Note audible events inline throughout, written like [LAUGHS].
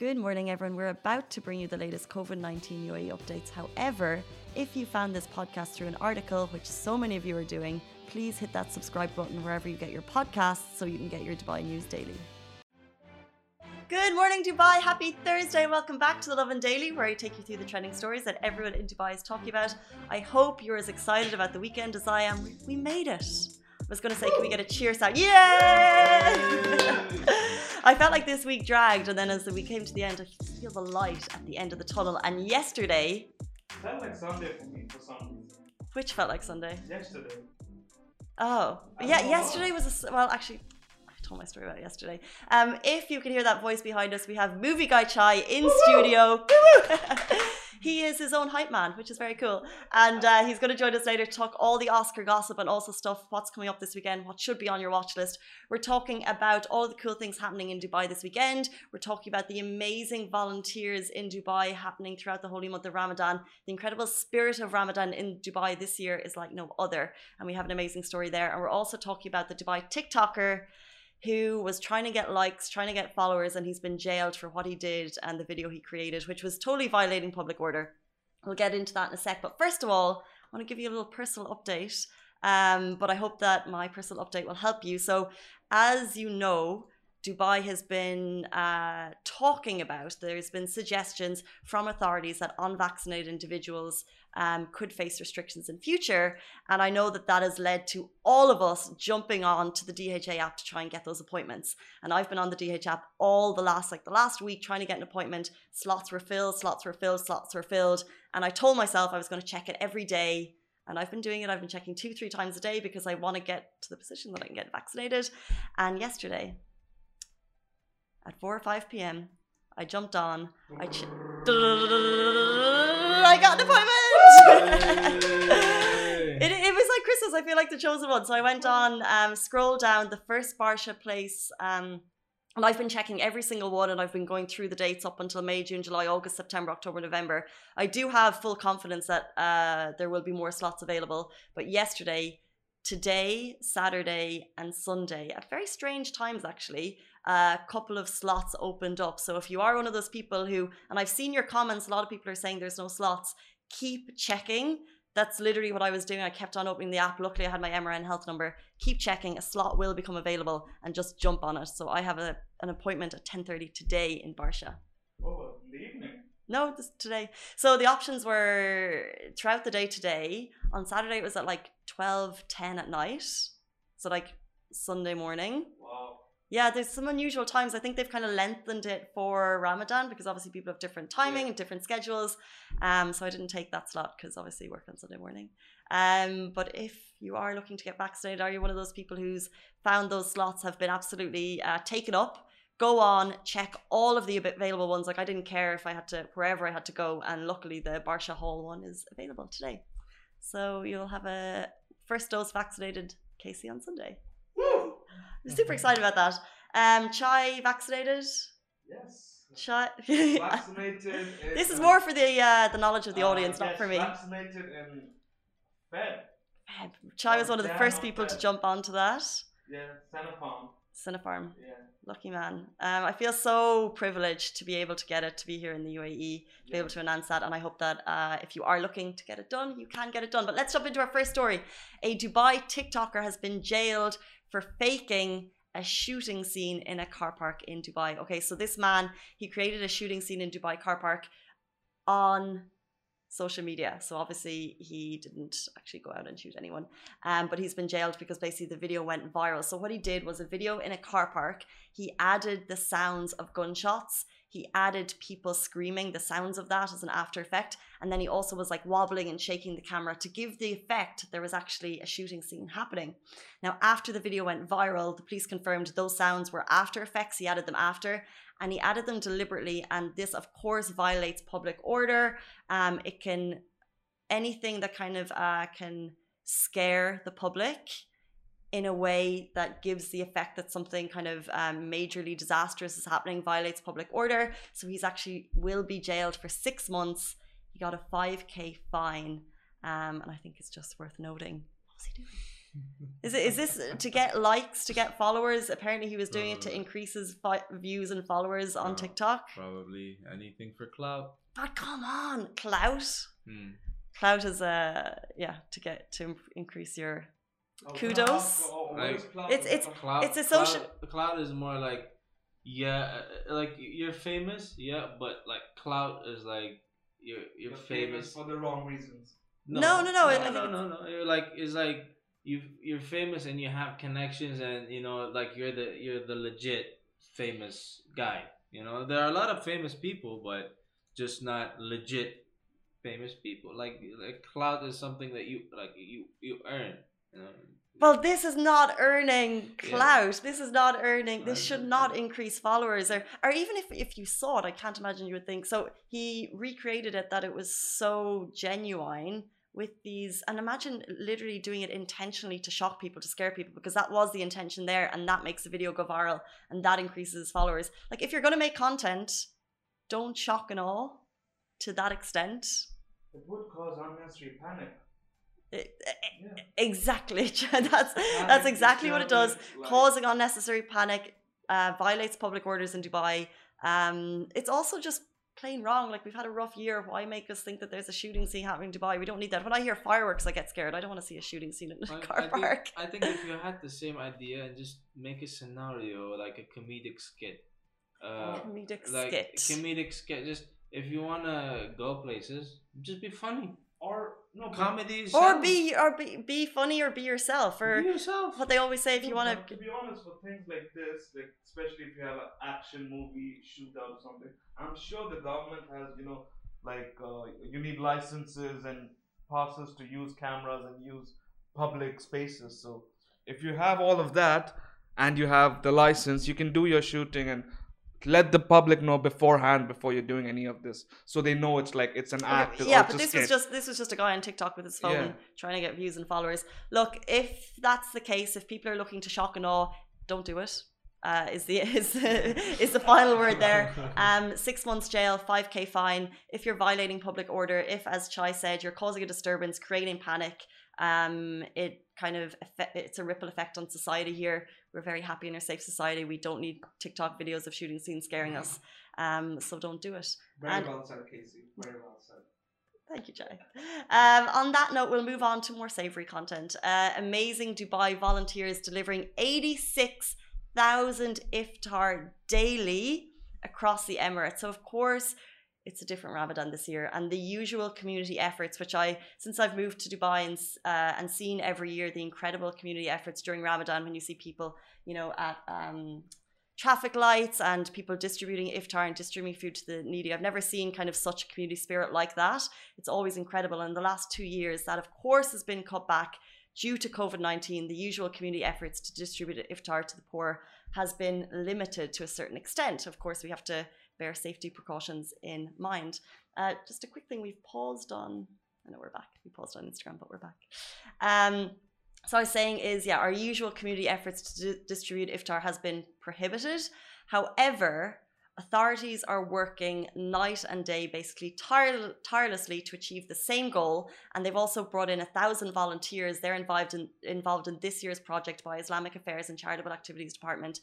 Good morning, everyone. We're about to bring you the latest COVID 19 UAE updates. However, if you found this podcast through an article, which so many of you are doing, please hit that subscribe button wherever you get your podcasts so you can get your Dubai news daily. Good morning, Dubai. Happy Thursday. Welcome back to the Lovin Daily, where I take you through the trending stories that everyone in Dubai is talking about. I hope you're as excited about the weekend as I am. We made it. I was going to say, can we get a cheer sound? Yeah! [LAUGHS] I felt like this week dragged, and then as we came to the end, I feel the light at the end of the tunnel. And yesterday, felt like Sunday for me for some reason. Which felt like Sunday? Yesterday. Oh, yeah. Yesterday was a well, actually. Told my story about yesterday. Um, if you can hear that voice behind us, we have movie guy Chai in studio. [LAUGHS] he is his own hype man, which is very cool. And uh, he's going to join us later to talk all the Oscar gossip and also stuff, what's coming up this weekend, what should be on your watch list. We're talking about all the cool things happening in Dubai this weekend. We're talking about the amazing volunteers in Dubai happening throughout the holy month of Ramadan. The incredible spirit of Ramadan in Dubai this year is like no other. And we have an amazing story there. And we're also talking about the Dubai TikToker who was trying to get likes, trying to get followers, and he's been jailed for what he did and the video he created, which was totally violating public order. We'll get into that in a sec. But first of all, I want to give you a little personal update. Um, but I hope that my personal update will help you. So, as you know, Dubai has been uh, talking about, there's been suggestions from authorities that unvaccinated individuals um, could face restrictions in future. And I know that that has led to all of us jumping on to the DHA app to try and get those appointments. And I've been on the DHA app all the last, like the last week, trying to get an appointment. Slots were filled, slots were filled, slots were filled. And I told myself I was going to check it every day. And I've been doing it. I've been checking two, three times a day because I want to get to the position that I can get vaccinated. And yesterday, at 4 or 5 p.m. I jumped on. I, ch- [LAUGHS] I got an appointment. It, it was like Christmas. I feel like the chosen one. So I went on, um, scroll down the first Barsha place. Um, and I've been checking every single one and I've been going through the dates up until May, June, July, August, September, October, November. I do have full confidence that uh, there will be more slots available. But yesterday, today, Saturday, and Sunday, at very strange times actually, a couple of slots opened up. So if you are one of those people who, and I've seen your comments, a lot of people are saying there's no slots, keep checking. That's literally what I was doing. I kept on opening the app. Luckily, I had my MRN health number. Keep checking. A slot will become available, and just jump on it. So I have a, an appointment at 10:30 today in Barsha. Oh, the evening. No, this today. So the options were throughout the day today. On Saturday, it was at like 12, 10 at night. So like Sunday morning. Wow. Yeah, there's some unusual times. I think they've kind of lengthened it for Ramadan because obviously people have different timing and different schedules. Um, so I didn't take that slot because obviously work on Sunday morning. Um, but if you are looking to get vaccinated, are you one of those people who's found those slots have been absolutely uh, taken up? Go on, check all of the available ones. Like I didn't care if I had to wherever I had to go, and luckily the Barsha Hall one is available today. So you'll have a first dose vaccinated Casey on Sunday. Woo! I'm super excited about that. Um, Chai vaccinated. Yes. Chai. [LAUGHS] Vaccinated. in, [LAUGHS] this is more for the uh, the knowledge of the uh, audience, not for me. Vaccinated in Feb. Chai was one of the first not people to jump onto that. Yeah, Sinopharm. Sinopharm. Yeah. Lucky man. Um, I feel so privileged to be able to get it, to be here in the UAE, to be able to announce that. And I hope that uh, if you are looking to get it done, you can get it done. But let's jump into our first story. A Dubai TikToker has been jailed for faking a shooting scene in a car park in Dubai. Okay, so this man, he created a shooting scene in Dubai car park on social media. So obviously he didn't actually go out and shoot anyone. Um, but he's been jailed because basically the video went viral. So what he did was a video in a car park. He added the sounds of gunshots. He added people screaming, the sounds of that as an after effect. And then he also was like wobbling and shaking the camera to give the effect there was actually a shooting scene happening. Now, after the video went viral, the police confirmed those sounds were after effects. He added them after and he added them deliberately. And this, of course, violates public order. Um, it can anything that kind of uh, can scare the public in a way that gives the effect that something kind of um, majorly disastrous is happening violates public order. So he's actually will be jailed for six months. He got a 5k fine, um, and I think it's just worth noting. What was he doing? Is it is this to get likes, to get followers? Apparently, he was doing it to increase his fi- views and followers on. TikTok. Probably anything for clout. But come on, clout. Hmm. Clout is uh yeah to get to increase your Oh, Kudos. cloud, oh, Like- is? It's- it's- Cloud, It's a social- Cloud, cloud is more like, yeah, uh, like you're famous, yeah, but like clout is like you're you're, You're famous. for the wrong reasons. No, no, no, no, I no, think no, no, no. You're like it's like you you're famous and you have connections and you know like you're the you're the legit famous guy. You know there are a lot of famous people, but just not legit famous people. Like like clout is something that you like you you earn. You know. Well, this is not earning Yeah. clout. This is not earning. This should not increase followers, or or even if if you saw it, I can't imagine you would think. So he recreated it that it was so genuine with these, and imagine literally doing it intentionally to shock people, to scare people, because that was the intention there, and that makes the video go viral, and that increases followers. Like if you're going to make content, don't shock and awe to that extent. It would cause unnecessary panic. It- Yeah. Exactly. [LAUGHS] that's that's exactly what it does. causing unnecessary panic, uh, violates public orders in Dubai. Um, it's also just plain wrong. Like we've had a rough year. Why make us think that there's a shooting scene happening in Dubai? We don't need that. When I hear fireworks, I get scared. I don't want to see a shooting scene in a I, car I think, park. I think if you [LAUGHS] had the same idea and just make a scenario like a comedic skit, uh, Comedic like skit. comedic skit. Just if you wanna go places, just be funny. Or no, but- Comedy, or sells. be or be, be funny or be yourself. Or Be yourself. what they always say, if you want to. To be honest, for things like this, like especially if you have an action movie shootout or something, I'm sure the government has, you know, like uh, you need licenses and passes to use cameras and use public spaces. So if you have all of that and you have the license, you can do your shooting and let the public know beforehand before you're doing any of this, so they know it's like it's an act. it's yeah, but just this was just this was just a guy on TikTok with his phone Yeah. trying to get views and followers. Look, if that's the case, if people are looking to shock and awe, don't do it. Uh, is the [LAUGHS] is is the final word there? [LAUGHS] Um, six months jail, five k fine if you're violating public order. If, as Chai said, you're causing a disturbance, creating panic. Um, it kind of it's a ripple effect on society here. We're very happy in our safe society. We don't need TikTok videos of shooting scenes scaring us. [LAUGHS] Um, so don't do it. Very and- well said, Casey. Very well said. Thank you, Jay. Um, on that note, we'll move on to more savory content. Uh, amazing Dubai volunteers delivering 86,000 iftar daily across the Emirates. So, of course, it's a different Ramadan this year, and the usual community efforts, which I, since I've moved to Dubai and uh, and seen every year the incredible community efforts during Ramadan, when you see people, you know, at um, traffic lights and people distributing iftar and distributing food to the needy. I've never seen kind of such a community spirit like that. It's always incredible. And the last two years, that of course has been cut back due to COVID 19. The usual community efforts to distribute iftar to the poor has been limited to a certain extent. Of course, we have to bear safety precautions in mind. Uh, just a quick thing we've paused on. I know we're back. We paused on Instagram, but we're back. Um, so I was saying is, yeah, our usual community efforts to di- distribute iftar has been prohibited. However, authorities are working night and day, basically tire- tirelessly to achieve the same goal. And they've also brought in a thousand volunteers. They're involved in involved in this year's project by Islamic Affairs and Charitable Activities Department.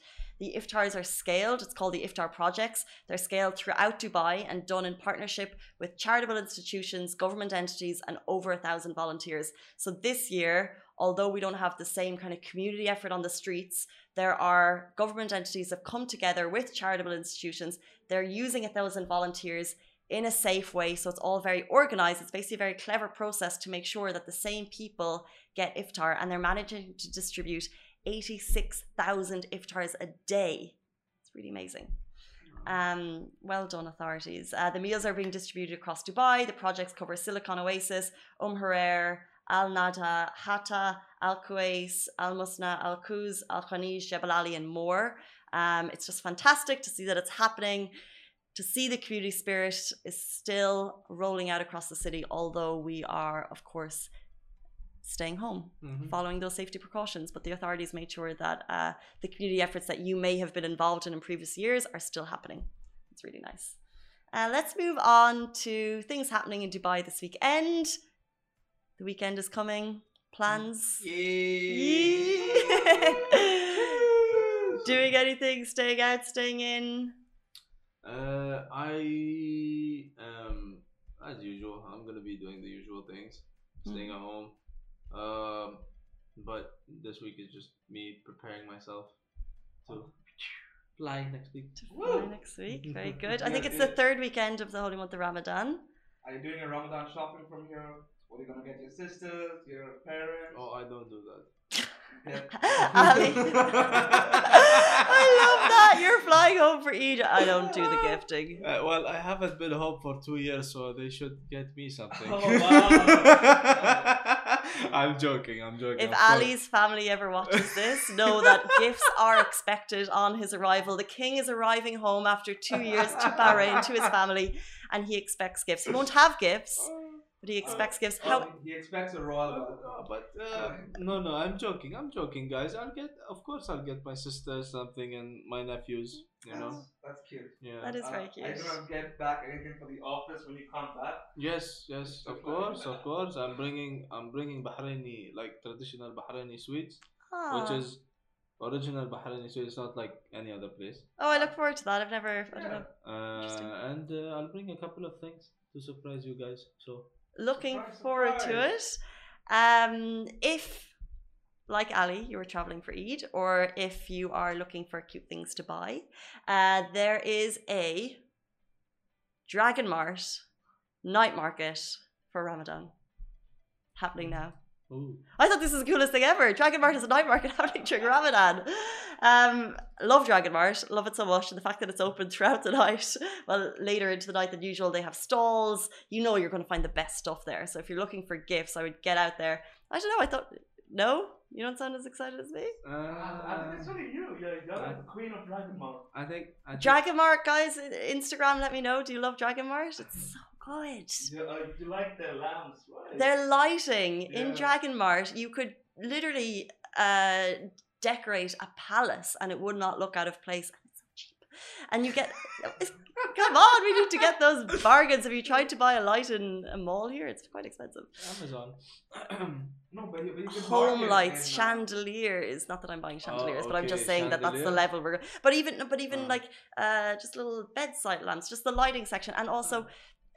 The iftars are scaled. It's called the Iftar Projects. They're scaled throughout Dubai and done in partnership with charitable institutions, government entities, and over a thousand volunteers. So this year, although we don't have the same kind of community effort on the streets, there are government entities that have come together with charitable institutions. They're using a thousand volunteers in a safe way. So it's all very organized. It's basically a very clever process to make sure that the same people get iftar and they're managing to distribute 86,000 iftars a day. It's really amazing. Um, well done, authorities. Uh, the meals are being distributed across Dubai. The projects cover Silicon Oasis, Umm Hurair, Al Nada, Hatta, Al Qusais, Al Musna, Al Quoz, Al Khawaneej, Jebel Ali, and more. Um, it's just fantastic to see that it's happening. To see the community spirit is still rolling out across the city, although we are, of course, staying home Mhm. following those safety precautions. But the authorities made sure that uh, the community efforts that you may have been involved in in previous years are still happening. It's really nice. Uh, let's move on to things happening in Dubai this weekend. The weekend is coming. Plans? Yeah. [LAUGHS] Doing anything? Staying out? Staying in? Uh, I um as usual. I'm gonna be doing the usual things, staying at home. Um, but this week is just me preparing myself to fly next week. To fly next week. Very [LAUGHS] good. I think it's the third weekend of the holy month of Ramadan. Are you doing a Ramadan shopping from here? What are you gonna get your sisters, your parents? Oh, I don't do that. Ali. [LAUGHS] I [LAUGHS] love that. You're flying home for Eid. I don't do the gifting. Uh, well, I haven't been home for two years, so they should get me something. Oh, [LAUGHS] wow. I'm joking. I'm joking. If of course. Ali's family ever watches this, know that gifts are expected on his arrival. The king is arriving home after two years to Bahrain to his family, and he expects gifts. He won't have gifts, but he expects gifts. How he expects a royal. Uh, but uh, no, no, I'm joking. I'm joking, guys. I'll get, of course, I'll get my sister something and my nephews. You know, That's, that's cute. yeah. that is Uh, very cute. I cute. do not get back anything for the office when you come back. Yes, yes, of course, of course. I'm bringing, I'm bringing Bahraini, like traditional Bahraini sweets, which is original Bahraini sweets, not like any other place. Oh, I look forward to that. I've never, I don't know. Uh, and uh, I'll bring a couple of things to surprise you guys. So Looking Surprise, forward to it. Um, if, like Ali, you were traveling for Eid, or if you are looking for cute things to buy, uh, there is a Dragon Mart night market for Ramadan happening now. Ooh. I thought this was the coolest thing ever. Dragon Mart is a night market happening during Ramadan. Um, love Dragon Mart, love it so much. And the fact that it's open throughout the [LAUGHS] night, well, later into the night than usual, they have stalls. You know you're going to find the best stuff there. So if you're looking for gifts, I would get out there. I don't know. I thought, no, you don't sound as excited as me. Uh, I think it's only you. You're, you're like the queen of Dragon Mart. I think I think- Dragon Mart, guys, Instagram, let me know. Do you love Dragon Mart? It's so good. You, uh, you like their lamps, right? Their lighting in Yeah. Dragon Mart, you could literally uh, decorate a palace and it would not look out of place. And it's so cheap. And you get, [LAUGHS] come on, we need to get those [LAUGHS] bargains. Have you tried to buy a light in a mall here? It's quite expensive. Amazon. [CLEARS THROAT] no, but you, but you Home lights, in, uh, chandeliers. Not that I'm buying chandeliers, but I'm just okay, saying that that's the level we're. But even, but even Oh. like, uh, just little bedside lamps, just the lighting section, and also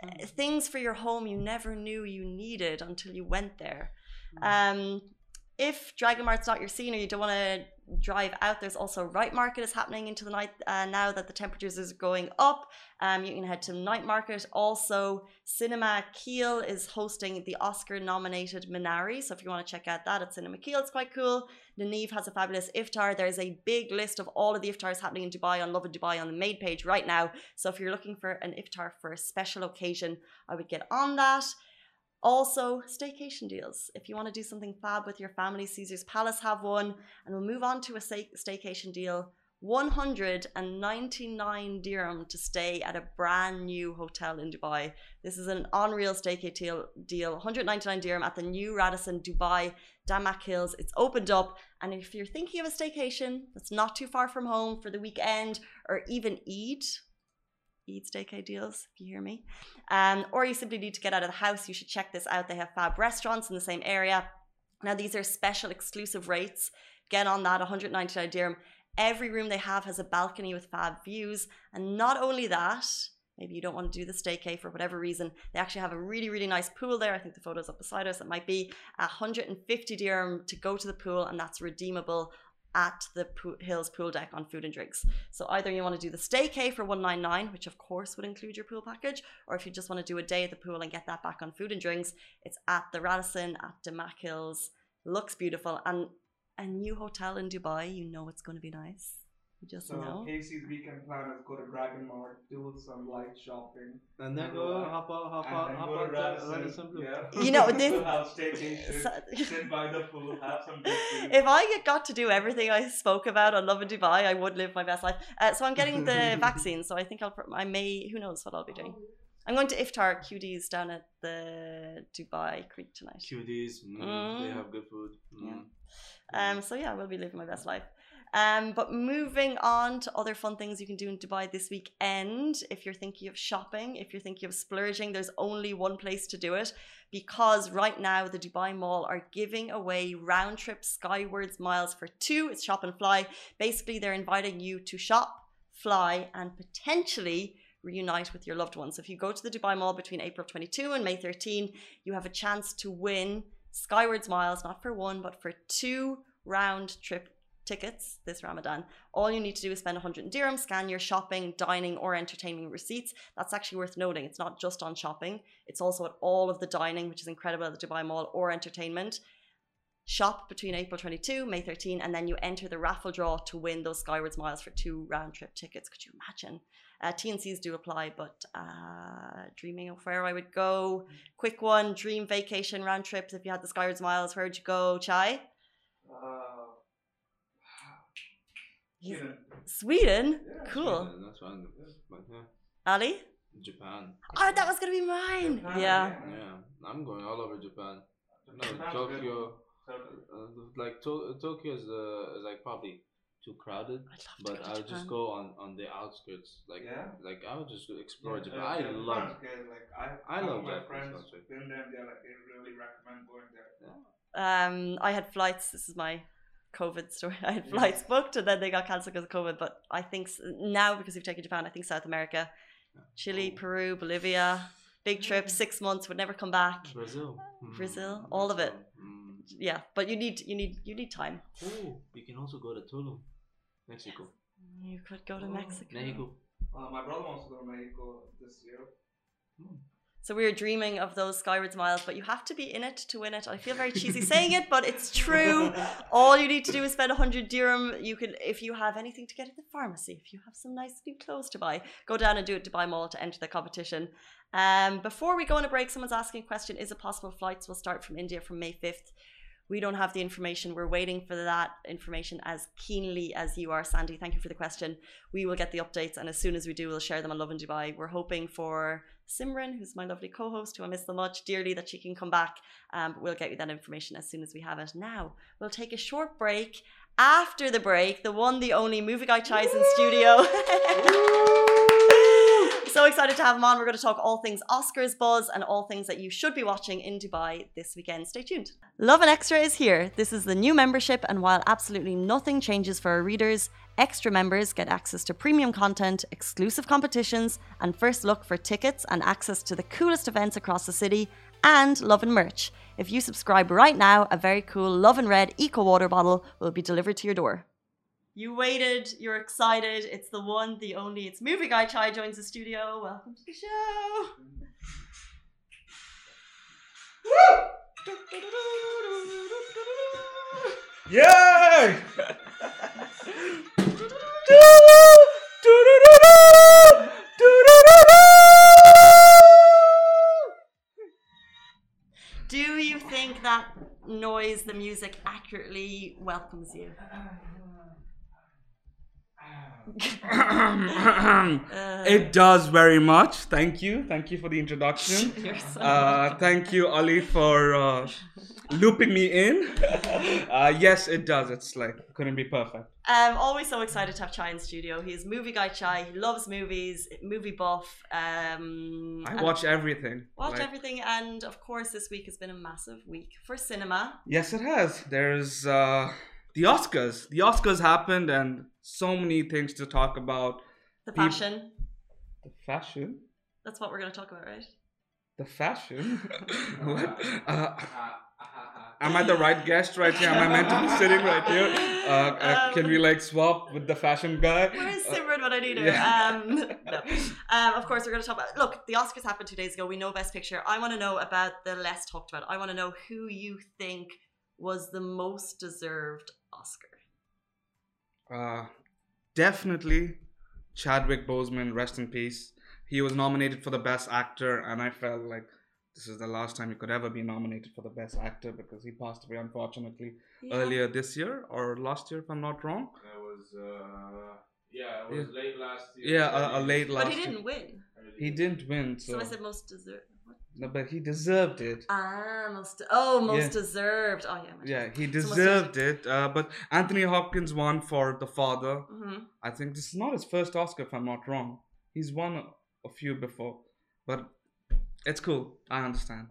uh, things for your home you never knew you needed until you went there. Um, if Dragon Mart's not your scene or you don't want to drive out, there's also Ripe Market is happening into the night uh, now that the temperatures is going up. Um, you can head to Night Market. Also, Cinema Akil is hosting the Oscar-nominated Minari. So if you want to check out that at Cinema Akil, it's quite cool. Nanive has a fabulous iftar. There's a big list of all of the iftars happening in Dubai on Lovin Dubai on the maid page right now. So if you're looking for an iftar for a special occasion, I would get on that. Also, staycation deals. If you want to do something fab with your family, Caesar's Palace have one. And we'll move on to a stay- staycation deal. 199 dirham to stay at a brand new hotel in Dubai. This is an unreal staycation deal, deal. 199 dirham at the new Radisson Dubai Damac Hills. It's opened up. And if you're thinking of a staycation that's not too far from home for the weekend or even Eid, Eid staycation deals, if you hear me, um, or you simply need to get out of the house, you should check this out. They have fab restaurants in the same area. Now, these are special exclusive rates. Get on that 199 dirham. Every room they have has a balcony with fab views. And not only that, maybe you don't want to do the staycay for whatever reason, they actually have a really, really nice pool there. I think the photo's up beside us. It might be 150 dirham to go to the pool, and that's redeemable at the Hills pool deck on food and drinks. So either you want to do the staycay for 199, which of course would include your pool package, or if you just want to do a day at the pool and get that back on food and drinks, it's at the Radisson at Damac Hills. Looks beautiful and a new hotel in Dubai. You know it's going to be nice. You just So know. Casey's weekend plan is go to Dragon Mart, do some light shopping, And then go hop out, hop and out, then hop go to out, to Radisson. Radisson Blu. Yeah. You know, [LAUGHS] this- We'll have staycation, [LAUGHS] So- sit by the pool, have some good [LAUGHS] food. if I got to do everything I spoke about on Lovin Dubai, I would live my best life. Uh, so I'm getting the vaccine, so I think I'll. I may. Who knows what I'll be doing? I'm going to iftar QDs down at the Dubai Creek tonight. Cuties, mm, Mm. they have good food. Mm. Um, so yeah, I will be living my best life. Um, but moving on to other fun things you can do in Dubai this weekend. If you're thinking of shopping, if you're thinking of splurging, there's only one place to do it because right now the Dubai Mall are giving away round trip Skywards miles for two. It's shop and fly. Basically, they're inviting you to shop, fly, and potentially reunite with your loved ones. So if you go to the Dubai Mall between April 22 and May 13, you have a chance to win Skywards miles, not for one, but for two round trip tickets this Ramadan. All you need to do is spend 100 dirham, scan your shopping, dining, or entertaining receipts. That's actually worth noting. It's not just on shopping, it's also at all of the dining, which is incredible at the Dubai Mall, or entertainment. Shop between April 22, May 13, and then you enter the raffle draw to win those Skywards miles for two round trip tickets. Could you imagine? Uh, TNCs do apply, but uh, dreaming of where I would go. Quick one dream vacation round trips. If you had the Skywards miles, where'd you go, Chai? Uh, Sweden. Sweden? Yeah, cool. Yeah, that's fine. Yeah, Ali? Japan. Oh, that was gonna be mine. Japan, Yeah. Yeah, I'm going all over Japan. No, Japan's Tokyo. Uh, like to- Tokyo is, uh, is like probably too crowded, I'd love but to I would just go on on the outskirts. Like Yeah? like I would just explore Yeah, Japan. uh, I yeah, love. Japan's. Like, I, I love of my Japanese friends culture. been there. They're like, they really recommend going there. Um, I had flights. This is my COVID story. [LAUGHS] I had flights booked and then they got cancelled because of COVID. But I think now because we've taken Japan, I think South America, Chile, Oh. Peru, Bolivia, big trip, six months, would never come back. Brazil. Brazil, Mm, all of it. Mm. Yeah, but you need you need you need time. Oh, we can also go to Tulum, Mexico. You could go to Oh, Mexico. Mexico. Uh, my brother wants to go to Mexico this year. So we were dreaming of those Skywards miles, but you have to be in it to win it. I feel very cheesy saying it, but it's true. [LAUGHS] All you need to do is spend 100 dirham. You can, if you have anything to get at the pharmacy, if you have some nice new clothes to buy, go down and do it at Dubai Mall to enter the competition. Um, before we go on a break, someone's asking a question: Is it possible flights will start from India from May 5th? We don't have the information. We're waiting for that information as keenly as you are, Sandy. Thank you for the question. We will get the updates, and as soon as we do, we'll share them on Lovin Dubai. We're hoping for Simran, who's my lovely co-host, who I miss so much dearly, that she can come back. Um, we'll get you that information as soon as we have it. Now we'll take a short break. After the break, the one, the only movie guy Chai's in studio. [LAUGHS] so excited to have him on. We're going to talk all things Oscars buzz and all things that you should be watching in Dubai this weekend. Stay tuned. Lovin Extra is here. This is the new membership, and while absolutely nothing changes for our readers, extra members get access to premium content, exclusive competitions, and first look for tickets and access to the coolest events across the city and Lovin merch. If you subscribe right now, a very cool Love and Red Eco Water bottle will be delivered to your door. You waited, you're excited. It's the one, the only. It's Movie Guy Chai joins the studio. Welcome to the show. Woo! Yay! [LAUGHS] Do you think that noise, the music, accurately welcomes you? Uh, [COUGHS] it does very much. Thank you. Thank you for the introduction. [LAUGHS] So Uh, thank you, Ali, for uh, looping me in. Uh, yes, it does. It's like couldn't be perfect. Um, always so excited to have Chai in studio. He's movie guy Chai. He loves movies, movie buff. Um, I watch everything. watch Like- everything, and of course, this week has been a massive week for cinema. Yes, it has. There's uh, the Oscars. The Oscars happened, and so many things to talk about. The Peop- fashion. The fashion. That's what we're going to talk about, right? The fashion. [LAUGHS] what? Uh, am I the right guest right here? Am I meant to be sitting right here? Uh, uh, can we like swap with the fashion guy? Where's Uh, Simran when I need her? yeah. Um, [LAUGHS] no. um, of course, we're going to talk about. Look, the Oscars happened two days ago. We know Best Picture. I want to know about the less talked about. I want to know who you think was the most deserved Oscar. Uh, definitely Chadwick Boseman, rest in peace. He was nominated for the best actor, and I felt like this is the last time he could ever be nominated for the best actor because he passed away unfortunately Yeah. earlier this year or last year, if I'm not wrong. It was, uh, yeah, it was late last year. Yeah, a, a late last. But he didn't win. He didn't win, So so I said most deserved. No, but he deserved it. Ah, most oh, most Yeah. deserved. Oh yeah. Yeah, he So deserved it. Uh, but Anthony Hopkins won for The Father. hmm I think this is not his first Oscar, if I'm not wrong. He's won a, a few before, but it's cool. I understand.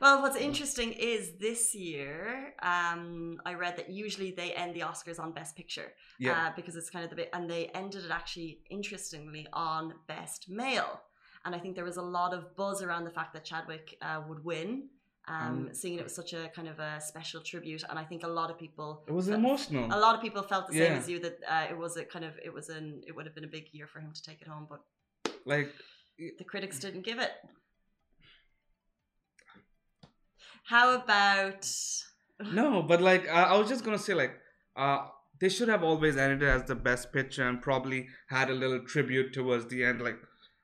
Well, what's interesting is this year, um, I read that usually they end the Oscars on Best Picture, Yeah, uh, because it's kind of the bit, and they ended it actually interestingly on Best Male, and I think there was a lot of buzz around the fact that Chadwick uh, would win, um, Um, seeing it was such a kind of a special tribute, and I think a lot of people, it was fe- emotional. a lot of people felt the same Yeah. as you that uh, it was a kind of it was an it would have been a big year for him to take it home, but Like, the critics didn't give it. How about no, but like, I, I was just gonna say, like, uh, they should have always ended as the best picture and probably had a little tribute towards the end, like,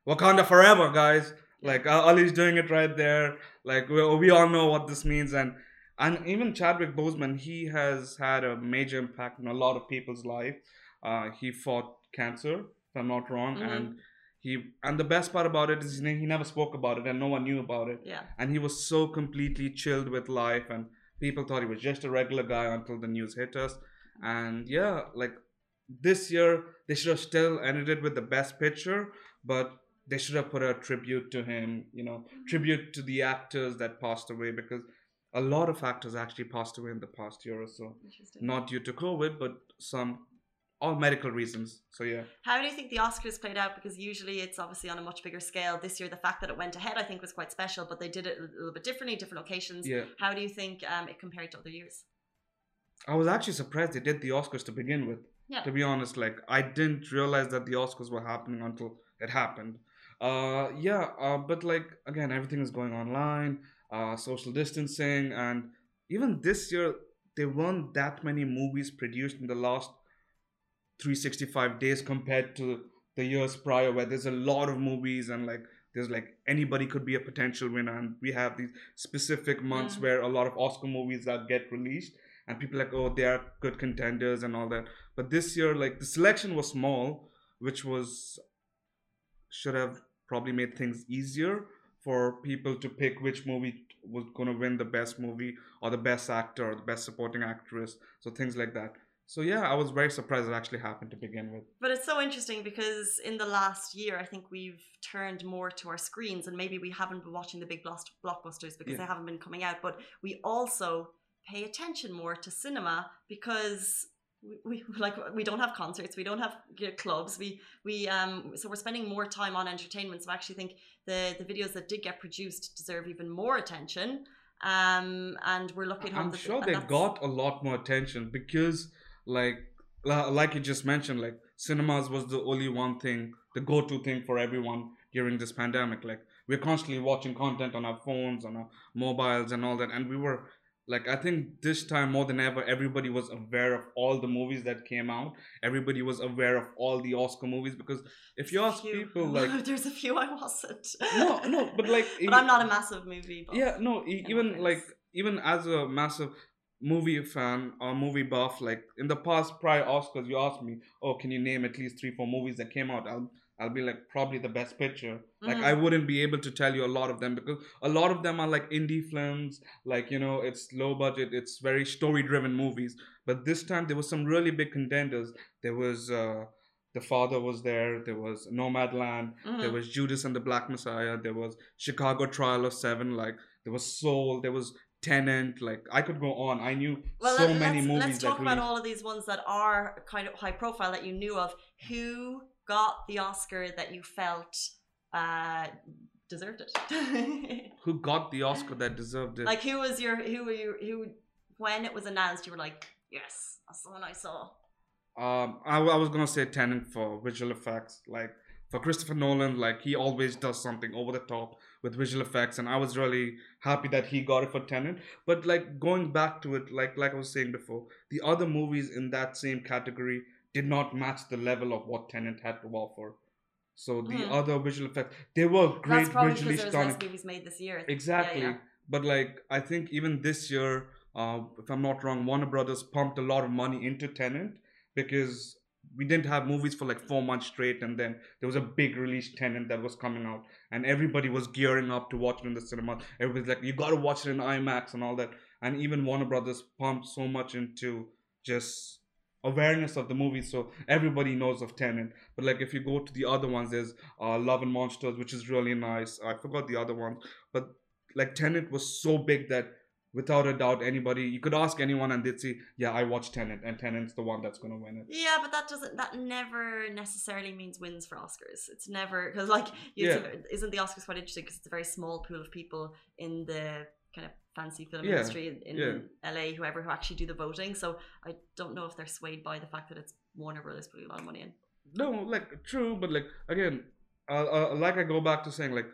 Wakanda forever, guys. Like, uh, Ali's doing it right there. Like, we, we all know what this means, and and even Chadwick Boseman, he has had a major impact in a lot of people's life. Uh, he fought cancer, if I'm not wrong, Mhm. and he and the best part about it is he he never spoke about it, and no one knew about it. yeah? And he was so completely chilled with life, and people thought he was just a regular guy until the news hit us. And yeah, like this year, they should have still ended it with the best picture, but they should have put a tribute to him, you know, mm-hmm. tribute to the actors that passed away because a lot of actors actually passed away in the past year or so. Not due to COVID, but some all medical reasons. So yeah. How do you think the Oscars played out? Because usually it's obviously on a much bigger scale. This year, the fact that it went ahead, I think, was quite special. But they did it a little bit differently, different locations. Yeah. How do you think um, it compared to other years? I was actually surprised they did the Oscars to begin with. Yeah. To be honest, like I didn't realize that the Oscars were happening until it happened. Uh, yeah. Uh, but like again, everything is going online, uh, social distancing, and even this year there weren't that many movies produced in the last 365 days compared to the years prior, where there's a lot of movies and like there's like anybody could be a potential winner, and we have these specific months Mm. where a lot of Oscar movies that get released and people like oh they are good contenders and all that. But this year like the selection was small which was should have probably made things easier for people to pick which movie was going to win the best movie or the best actor or the best supporting actress. So things like that so yeah i was very surprised it actually happened to begin with But it's so interesting because in the last year, I think we've turned more to our screens, and maybe we haven't been watching the big blockbusters because Yeah. they haven't been coming out. But we also pay attention more to cinema because we, we [LAUGHS] like we don't have concerts, we don't have clubs, we we um so we're spending more time on entertainment. So I actually think the the videos that did get produced deserve even more attention. Um, and we're looking. i'm sure they got a lot more attention because like like you just mentioned like cinemas was the only one thing the go-to thing for everyone during this pandemic like we're constantly watching content on our phones on our mobiles and all that and we were like i think this time more than ever everybody was aware of all the movies that came out everybody was aware of all the oscar movies because if you ask people [LAUGHS] like there's a few I wasn't. no no but like [LAUGHS] but I'm not a massive movie. Buff. yeah no even like even as a massive movie fan or movie buff like in the past prior oscars you asked me oh can you name at least three four movies that came out i'll i'll be like probably the best picture like Mhm. i wouldn't be able to tell you a lot of them because a lot of them are like indie films like you know it's low budget it's very story driven movies but this time there was some really big contenders there was uh the father was there there was nomadland Mhm. there was Judas and the Black Messiah. There was Chicago Trial of Seven. Like there was Soul. There was Tenet. Like I could go on. I knew Well, so let, many let's, movies let's that talk about all of these ones that are kind of high profile that you knew of. Who got the Oscar that you felt uh, deserved it? [LAUGHS] Who got the Oscar that deserved it? like, who was your who were you who when it was announced you were like, yes, that's the one I saw. um, I, I was gonna say Tenet for visual effects. Like for Christopher Nolan, like he always does something over the top with visual effects, and I was really happy that he got it for Tenet. But like going back to it, like like I was saying before, the other movies in that same category did not match the level of what Tenet had to offer. So the Hmm. other visual effects, they were great That's probably visually there stunning. less movies made this year. Exactly. Yeah, yeah. But like I think even this year, uh, if I'm not wrong, Warner Brothers pumped a lot of money into Tenet because we didn't have movies for like four months straight, and then there was a big release Tenet that was coming out, and everybody was gearing up to watch it in the cinema. Everybody's like, you got to watch it in IMAX and all that, and even Warner Brothers pumped so much into just awareness of the movie so everybody knows of Tenet. But like if you go to the other ones, there's uh, Love and Monsters, which is really nice. I forgot the other ones, but like Tenet was so big that without a doubt anybody you could ask anyone and they'd say, Yeah, I watched Tenet and Tenet's the one that's gonna win it. Yeah, but that doesn't. That never necessarily means wins for Oscars. It's never because like you Yeah. isn't the Oscars quite interesting because it's a very small pool of people in the kind of fancy film Yeah, industry in, in yeah. LA, whoever who actually do the voting. So I don't know if they're swayed by the fact that it's Warner Brothers putting a lot of money in. No, like true, but like again, uh, uh, like I go back to saying like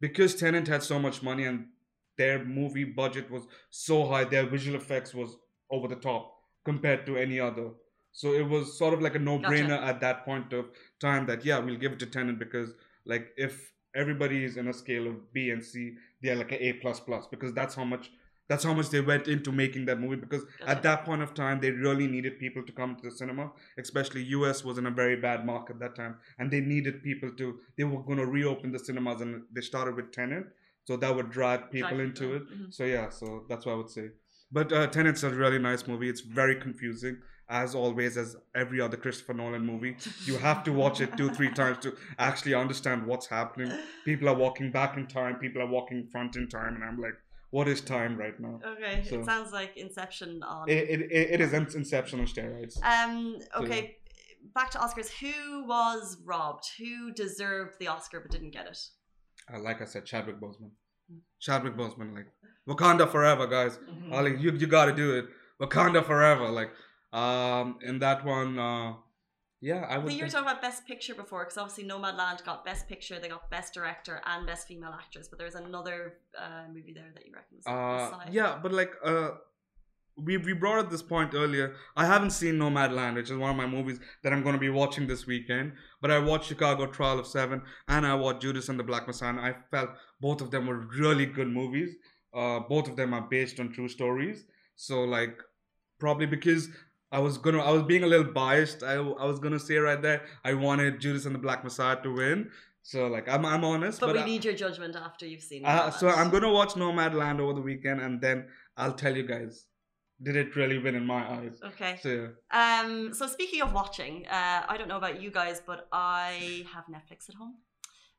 because Tenet had so much money and their movie budget was so high, their visual effects was over the top compared to any other. So it was sort of like a no-brainer at that point of time that yeah, we'll give it to Tenet because like if everybody is in a scale of B and C, they're like a A plus plus because that's how much that's how much they went into making that movie because Gotcha. at that point of time they really needed people to come to the cinema especially us was in a very bad market that time and they needed people to they were going to reopen the cinemas and they started with tenet so that would drag people into people, it mhm. so yeah so that's what i would say but uh, tenet's a really nice movie it's very confusing as always as every other christopher nolan movie you have to watch it two three times to actually understand what's happening people are walking back in time people are walking front in time and i'm like what is time right now Okay, So- it sounds like Inception on. it, it, it is inception on steroids um. So, Okay. Back to Oscars. Who was robbed? Who deserved the Oscar but didn't get it? Uh, like i said chadwick boseman Mm. chadwick boseman like wakanda forever guys Mm-hmm. Ali, you, you gotta do it wakanda forever like um in that one uh yeah i would you were talking about Best Picture before, because obviously Nomadland got Best Picture, they got Best Director and Best Female Actress, but there's another uh, movie there that you reckon was uh yeah but like uh we, we brought up this point earlier. I haven't seen Nomadland, which is one of my movies that I'm going to be watching this weekend. But I watched Chicago Trial of Seven and I watched Judas and the Black Messiah. And I felt both of them were really good movies. Uh, both of them are based on true stories. So like, probably because I was gonna, I was being a little biased. I, I was gonna say right there, I wanted Judas and the Black Messiah to win. So like, I'm I'm honest. But, we I- need your judgment after you've seen uh, so I'm gonna watch Nomadland over the weekend, and then I'll tell you guys, did it really win in my eyes? Okay. So. Um, so speaking of watching, uh, I don't know about you guys, but I have Netflix at home.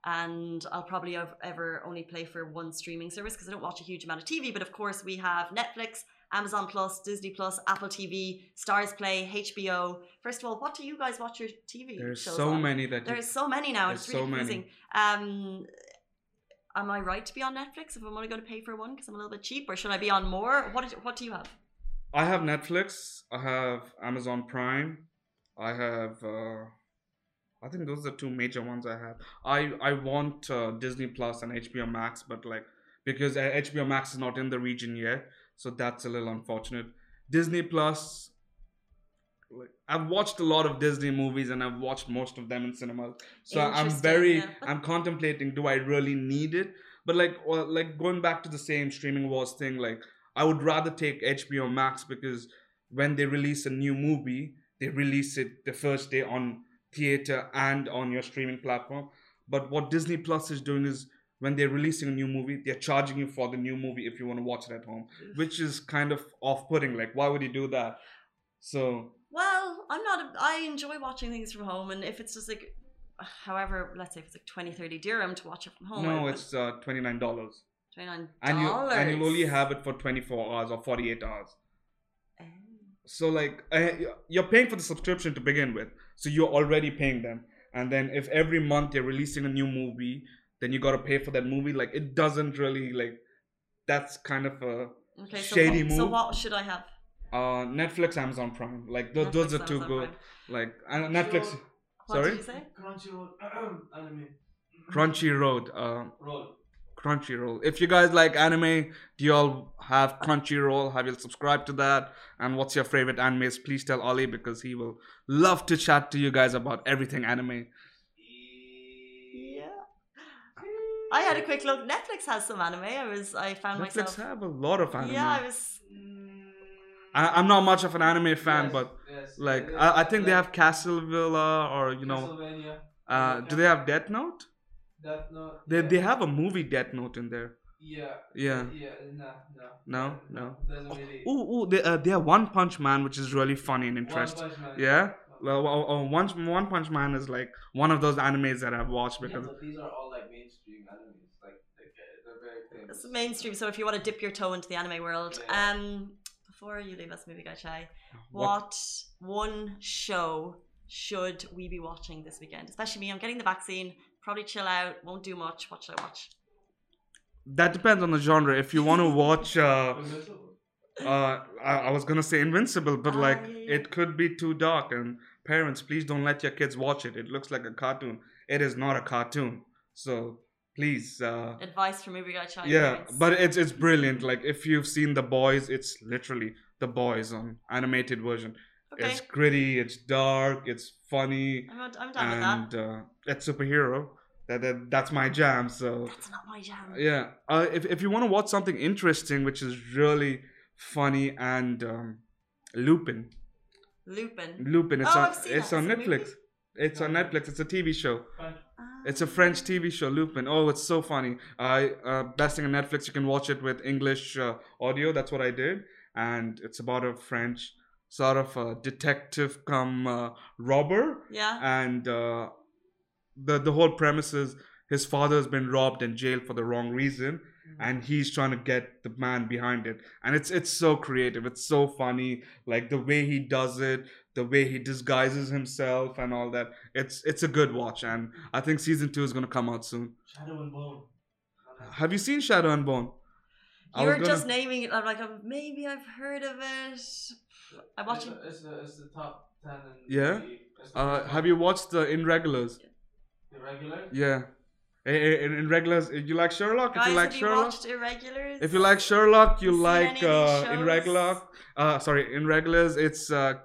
And I'll probably ev- ever only play for one streaming service because I don't watch a huge amount of TV. But of course, we have Netflix, Amazon Plus, Disney Plus, Apple TV, STARZPLAY, HBO. First of all, what do you guys watch your TV there's so on? many that There's so many now. It's really so confusing. Um, am I right to be on Netflix if I'm only going to pay for one because I'm a little bit cheap, or should I be on more? What What do you have? I have Netflix, I have Amazon Prime, I have. Uh, I think those are the two major ones I have. I I want uh, Disney Plus and HBO Max, but like because uh, HBO Max is not in the region yet, so that's a little unfortunate. Disney Plus. Like, I've watched a lot of Disney movies and I've watched most of them in cinemas. So I'm very yeah. I'm contemplating do I really need it? But like well, like going back to the same streaming wars thing, like I would rather take HBO Max because when they release a new movie, they release it the first day on theater and on your streaming platform. But what Disney Plus is doing is when they're releasing a new movie, they're charging you for the new movie if you want to watch it at home, which is kind of off-putting. Like, why would you do that? So Well, I'm not. A, I enjoy watching things from home, and if it's just like, however, let's say if it's like 20, 30 dirham to watch it from home, no, it's uh, twenty nine dollars, twenty nine and you and you'll only have it for twenty four hours or forty eight hours. So like uh, you're paying for the subscription to begin with, so you're already paying them. And then if every month they're releasing a new movie, then you gotta pay for that movie. Like it doesn't really like. That's kind of a Okay, so shady what, move. So what should I have? uh, Netflix, Amazon Prime. Like those, those are two Amazon good. Prime. Like and Netflix, What Sorry? did you say? Crunchyroll [CLEARS THROAT] anime. Crunchyroll. Uh, Roll. Crunchyroll. If you guys like anime, do you all have Crunchyroll? Have you subscribed to that? And what's your favorite animes? Please tell Ali because he will love to chat to you guys about everything anime. Yeah. I had a quick look. Netflix has some anime. I was. I found Netflix myself. have a lot of anime. Yeah, I was. I, I'm not much of an anime fan, Yes, but yes. Yes. Like It- I, I think they like have Castlevilla or you know. Castlevania. Uh, do they have Death Note? Death Note. They yeah. they have a movie Death Note in there. Yeah. Yeah. Yeah. No. No. No, no. Doesn't really. Ooh, ooh, they, uh, they have One Punch Man, which is really funny and One interesting. Punch Man. Yeah. Well, well, oh, One One Punch Man is like one of those animes that I've watched Yeah, because but these are all like mainstream animes. Like they, they're very famous. It's mainstream, so if you want to dip your toe into the anime world, Yeah. um, before you leave us, movie guy Chai, What- what one show should we be watching this weekend? Especially me, I'm getting the vaccine. Probably chill out, won't do much. What should I watch? that depends on the genre. If you want to watch, uh, uh, I, I was gonna say Invincible, but Ah, like yeah, yeah. it could be too dark. And parents, please don't let your kids watch it. It looks like a cartoon. It is not a cartoon. So please, uh, Advice from movie guy Child yeah, parents. but it's it's brilliant. Like if you've seen The Boys, it's literally The Boys on animated version. Okay, It's gritty, it's dark, it's funny, I'm, I'm down with that. and uh, it's superhero. That, that that's my jam. So That's not my jam. yeah, uh, if if you want to watch something interesting, which is really funny and um, Lupin, Lupin. Lupin, it's Oh, on I've seen it's that. on It's Netflix. It's on Netflix. It's a TV show. Fun. It's a French TV show, Lupin. Oh, it's so funny. I uh, best thing on Netflix. You can watch it with English uh, audio. That's what I did, and it's about a French sort of a detective come uh, robber, Yeah. and uh, the the whole premise is his father has been robbed and jailed for the wrong reason, and he's trying to get the man behind it. And it's it's so creative. It's so funny. Like the way he does it, the way he disguises himself, and all that. It's it's a good watch, and I think season two is gonna come out soon. Shadow and Bone. Have you seen Shadow and Bone? You're gonna- just naming it. I'm like, um, maybe I've heard of it. I'm watching. It's, the- it's, the, it's the top ten. In Yeah? the- the Uh, first have one. you watched the Irregulars? the regular? Yeah. In, in, in regulars, you like Sherlock? Guys, if you like have you Sherlock, watched Irregulars? If you like Sherlock, you Seen like any uh, in regular. Uh, sorry, in regulars, it's a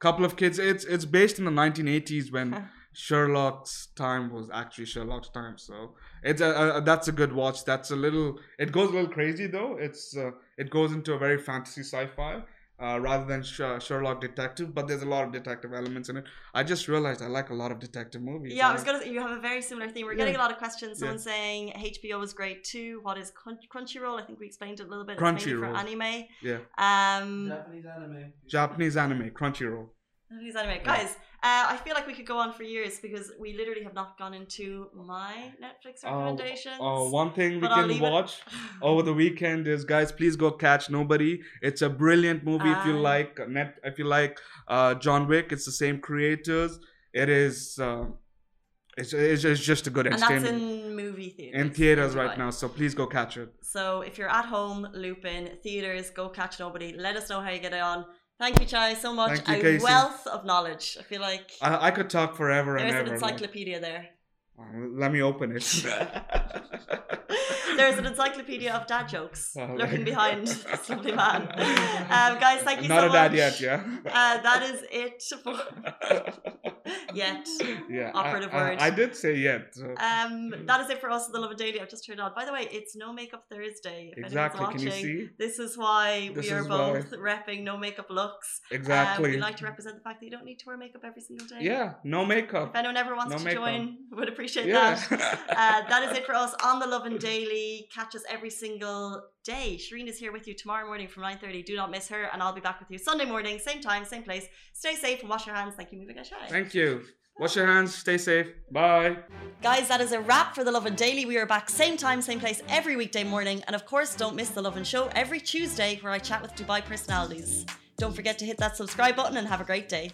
couple of kids. It's it's based in the 1980s when [LAUGHS] Sherlock's time was actually Sherlock's time. So it's a, a that's a good watch. That's a little. It goes a little crazy though. It's uh, it goes into a very fantasy sci-fi. Uh, rather than Sh- Sherlock detective, but there's a lot of detective elements in it. I just realized I like a lot of detective movies. Yeah, I I was gonna say you have a very similar theme. We're Yeah. getting a lot of questions. Yeah. Someone saying HBO is great too. What is Crunchyroll? I think we explained it a little bit. It's for Crunchyroll. anime. Yeah, Um, Japanese anime. Japanese anime, Crunchyroll. Japanese anime. Guys, uh, I feel like we could go on for years because we literally have not gone into my Netflix recommendations. Uh, one thing we can watch over the weekend is guys please go catch nobody it's a brilliant movie if you Ah. like net if you like uh john wick it's the same creators it is uh, it's, it's, it's just a good and that's in movie theaters. in theaters right now so please go catch it So if you're at home, Lupin, theaters, go catch nobody. Let us know how you get on. Thank you, Chai, so much. You, a Casey. wealth of knowledge. I feel like i, I could talk forever and there's ever an like- encyclopedia there. Let me open it [LAUGHS] There's an encyclopedia of dad jokes Oh, lurking behind this lovely man. Um, guys, thank you not so much. Not a dad yet yeah Uh, that is it for [LAUGHS] yet. yeah Operative I, I- word. I, did say yet so. Um, that is it for us at the Lovin Daily. I've just turned on. By the way, it's No Makeup Thursday. If exactly can you see This is why This we are is why. both repping no makeup looks. exactly Um, we like to represent the fact that you don't need to wear makeup every single day. yeah no makeup If anyone ever wants No to makeup. join, would appreciate yeah that. [LAUGHS] Uh, that is it for us on the Lovin Daily. Catch us every single day. Shireen is here with you tomorrow morning from 9.30. Do not miss her. And I'll be back with you Sunday morning, same time, same place. Stay safe and wash your hands. Thank you, Moving Shy. Thank you. Wash your hands. Stay safe. Bye. Guys, that is a wrap for the Lovin Daily. We are back same time, same place every weekday morning. And of course, don't miss the Lovin Show every Tuesday where I chat with Dubai personalities. Don't forget to hit that subscribe button and have a great day.